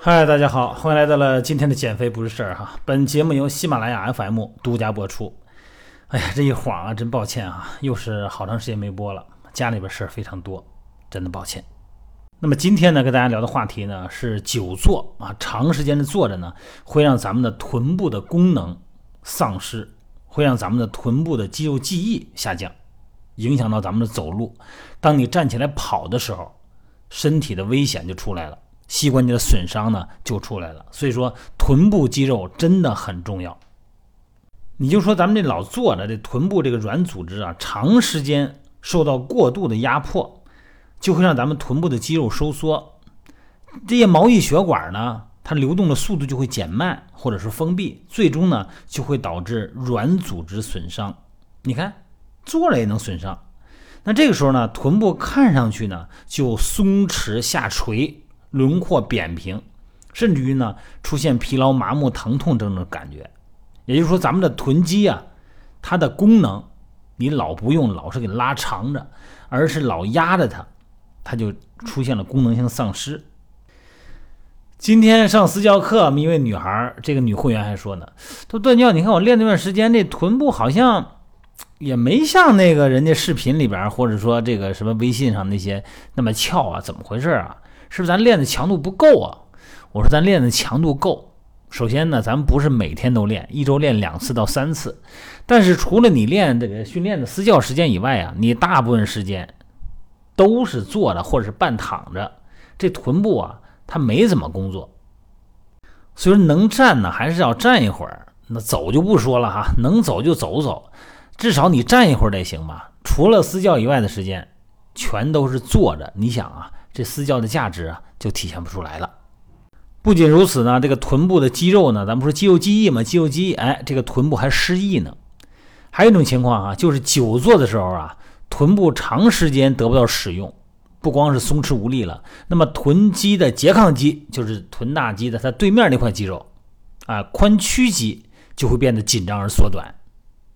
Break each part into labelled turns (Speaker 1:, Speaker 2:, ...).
Speaker 1: 嗨，大家好，欢迎来到了今天的减肥不是事儿哈。本节目由喜马拉雅 FM 独家播出。哎呀，这一晃啊，真抱歉啊，又是好长时间没播了，家里边事儿非常多，真的抱歉。那么今天呢，跟大家聊的话题呢是久坐啊，长时间的坐着呢，会让咱们的臀部的功能丧失，会让咱们的臀部的肌肉记忆下降，影响到咱们的走路。当你站起来跑的时候，身体的危险就出来了。膝关节的损伤呢就出来了，所以说臀部肌肉真的很重要。你就说咱们这老坐着，这臀部这个软组织啊，长时间受到过度的压迫，就会让咱们臀部的肌肉收缩，这些毛细血管呢，它流动的速度就会减慢或者是封闭，最终呢就会导致软组织损伤。你看坐着也能损伤，那这个时候呢，臀部看上去呢就松弛下垂。轮廓扁平，甚至于呢出现疲劳、麻木、疼痛这种感觉。也就是说，咱们的臀肌啊，它的功能你老不用，老是给拉长着，而是老压着它，它就出现了功能性丧失。今天上私教课，一位女孩，这个女会员还说呢：“说段教，你看我练那段时间，这臀部好像也没像那个人家视频里边，或者说这个什么微信上那些那么翘啊，怎么回事啊？”是不是咱练的强度不够啊？我说咱练的强度够。首先呢，咱们不是每天都练，一周练两次到三次。但是除了你练这个训练的私教时间以外啊，你大部分时间都是坐着或者是半躺着，这臀部啊，它没怎么工作。所以说能站呢，还是要站一会儿。那走就不说了哈，能走就走走，至少你站一会儿得行吧？除了私教以外的时间，全都是坐着。你想啊。这私教的价值啊，就体现不出来了。不仅如此呢，这个臀部的肌肉呢，咱们说肌肉记忆嘛，肌肉记忆，哎，这个臀部还失忆呢。还有一种情况啊，就是久坐的时候啊，臀部长时间得不到使用，不光是松弛无力了，那么臀肌的拮抗肌，就是臀大肌的它对面那块肌肉啊，髋屈肌就会变得紧张而缩短，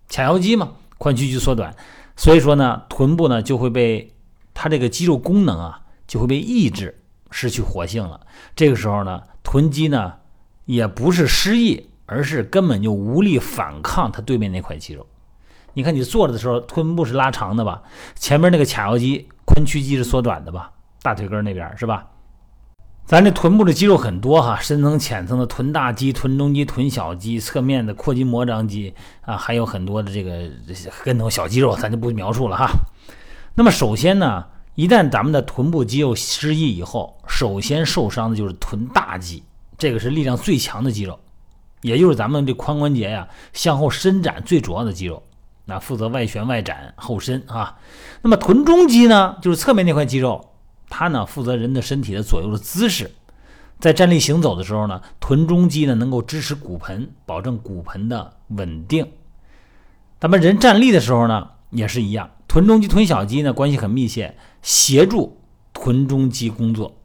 Speaker 1: 髂腰肌嘛，髋屈肌缩短，所以说呢，臀部呢就会被它这个肌肉功能啊。就会被抑制，失去活性了。这个时候呢，臀肌呢也不是失忆，而是根本就无力反抗它对面那块肌肉。你看你坐着的时候，臀部是拉长的吧？前面那个髂腰肌、髋屈肌是缩短的吧？大腿根那边是吧？咱这臀部的肌肉很多哈，深层、浅层的臀大肌、臀中肌、臀小肌，侧面的阔筋膜张肌啊，还有很多的这个跟头小肌肉，咱就不描述了哈。那么首先呢。一旦咱们的臀部肌肉失忆以后，首先受伤的就是臀大肌，这个是力量最强的肌肉，也就是咱们这髋关节呀向后伸展最主要的肌肉，那负责外旋外展后伸啊。那么臀中肌呢，就是侧面那块肌肉，它呢负责人的身体的左右的姿势，在站立行走的时候呢，臀中肌呢能够支持骨盆，保证骨盆的稳定。咱们人站立的时候呢，也是一样。臀中肌、臀小肌呢关系很密切，协助臀中肌工作。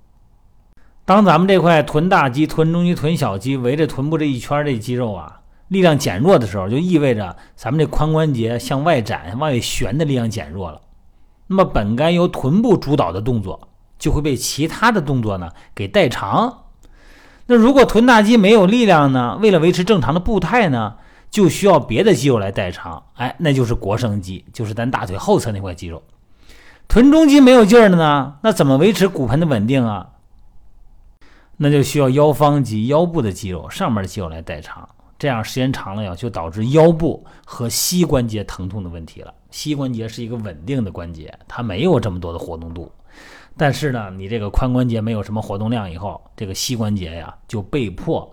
Speaker 1: 当咱们这块臀大肌、臀中肌、臀小肌围着臀部这一圈这肌肉啊，力量减弱的时候，就意味着咱们这髋关节向外展、往外旋的力量减弱了。那么本该由臀部主导的动作，就会被其他的动作呢给代偿。那如果臀大肌没有力量呢，为了维持正常的步态呢？就需要别的肌肉来代偿，哎，那就是腘绳肌，就是咱大腿后侧那块肌肉。臀中肌没有劲儿了呢，那怎么维持骨盆的稳定啊？那就需要腰方肌、腰部的肌肉、上面的肌肉来代偿。这样时间长了呀，就导致腰部和膝关节疼痛的问题了。膝关节是一个稳定的关节，它没有这么多的活动度。但是呢，你这个髋关节没有什么活动量以后，这个膝关节呀就被迫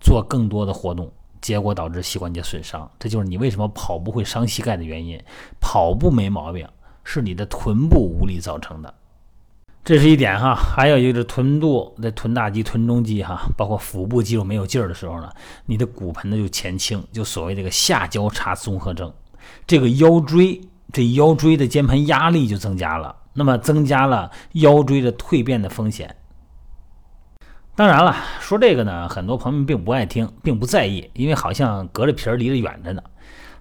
Speaker 1: 做更多的活动。结果导致膝关节损伤，这就是你为什么跑步会伤膝盖的原因。跑步没毛病，是你的臀部无力造成的，这是一点哈。还有一个是臀部的臀大肌、臀中肌哈，包括腹部肌肉没有劲儿的时候呢，你的骨盆呢就前倾，就所谓这个下交叉综合征，这个腰椎这腰椎的间盘压力就增加了，那么增加了腰椎的蜕变的风险。当然了，说这个呢，很多朋友并不爱听，并不在意，因为好像隔着皮儿离得远着呢。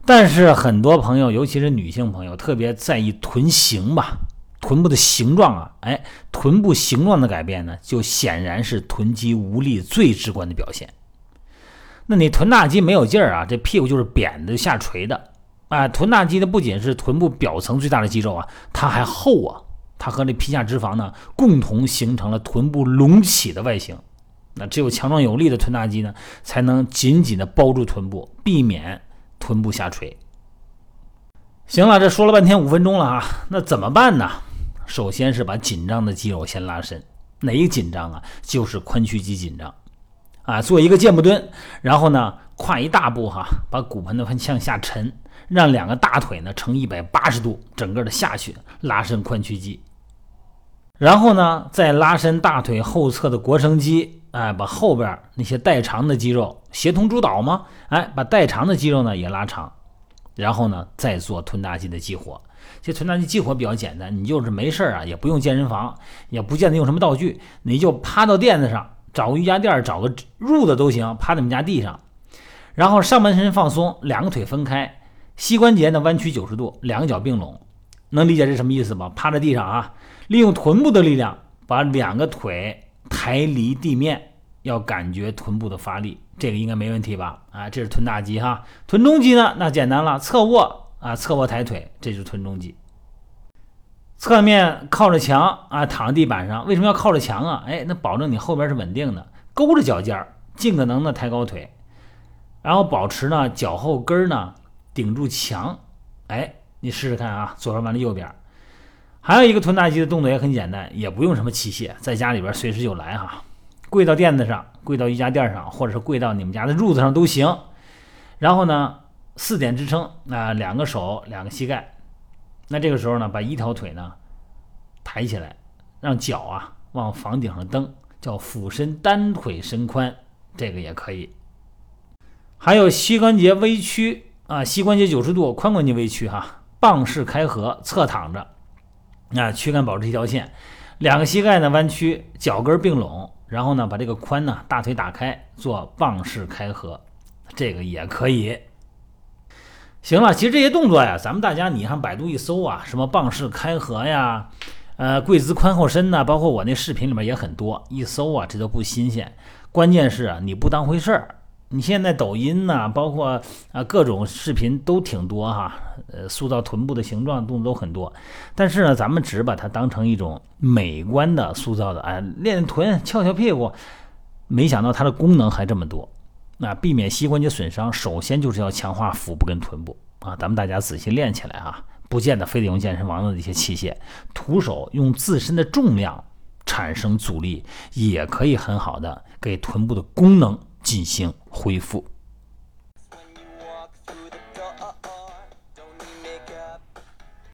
Speaker 1: 但是很多朋友，尤其是女性朋友，特别在意臀型吧，臀部的形状啊，哎，臀部形状的改变呢，就显然是臀肌无力最直观的表现。那你臀大肌没有劲儿啊，这屁股就是扁的下垂的。啊，臀大肌的不仅是臀部表层最大的肌肉啊，它还厚啊，它和这皮下脂肪呢共同形成了臀部隆起的外形。那只有强壮有力的臀大肌呢，才能紧紧的包住臀部，避免臀部下垂。行了，这说了半天五分钟了啊，那怎么办呢？首先是把紧张的肌肉先拉伸，哪一个紧张啊？就是髋屈肌紧张。啊，做一个箭步蹲，然后呢，跨一大步哈，把骨盆呢向下沉，让两个大腿呢呈一百八十度，整个的下去，拉伸髋屈肌。然后呢，再拉伸大腿后侧的腘绳肌，哎，把后边那些代偿的肌肉协同主导吗？哎，把代偿的肌肉呢也拉长。然后呢，再做臀大肌的激活。这臀大肌激活比较简单，你就是没事啊，也不用健身房，也不见得用什么道具，你就趴到垫子上。找个瑜伽垫，找个褥子都行，趴在你们家地上，然后上半身放松，两个腿分开，膝关节呢弯曲九十度，两个脚并拢，能理解这什么意思吗？趴在地上啊，利用臀部的力量把两个腿抬离地面，要感觉臀部的发力，这个应该没问题吧？啊，这是臀大肌哈，臀中肌呢，那简单了，侧卧啊，侧卧抬腿，这就是臀中肌。侧面靠着墙啊，躺在地板上，为什么要靠着墙啊？哎，那保证你后边是稳定的，勾着脚尖儿，尽可能的抬高腿，然后保持呢脚后跟呢顶住墙。哎，你试试看啊，左边完了右边。还有一个臀大肌的动作也很简单，也不用什么器械，在家里边随时就来哈。跪到垫子上，跪到瑜伽垫上，或者是跪到你们家的褥子上都行。然后呢，四点支撑啊，两个手，两个膝盖。那这个时候呢，把一条腿呢抬起来，让脚啊往房顶上蹬，叫俯身单腿伸髋，这个也可以。还有膝关节微屈啊，膝关节九十度，髋关节微屈哈，棒式开合，侧躺着，啊，躯干保持一条线，两个膝盖呢弯曲，脚跟并拢，然后呢把这个髋呢大腿打开，做棒式开合，这个也可以。行了，其实这些动作呀，咱们大家你上百度一搜啊，什么棒式开合呀，呃，跪姿髋后伸呐，包括我那视频里面也很多，一搜啊，这都不新鲜。关键是啊，你不当回事儿。你现在抖音呐，包括啊各种视频都挺多哈，呃，塑造臀部的形状动作都很多。但是呢，咱们只把它当成一种美观的塑造的，哎，练臀、翘翘屁股，没想到它的功能还这么多。那避免膝关节损伤，首先就是要强化腹部跟臀部啊！咱们大家仔细练起来啊，不见得非得用健身房的那些器械，徒手用自身的重量产生阻力，也可以很好的给臀部的功能进行恢复。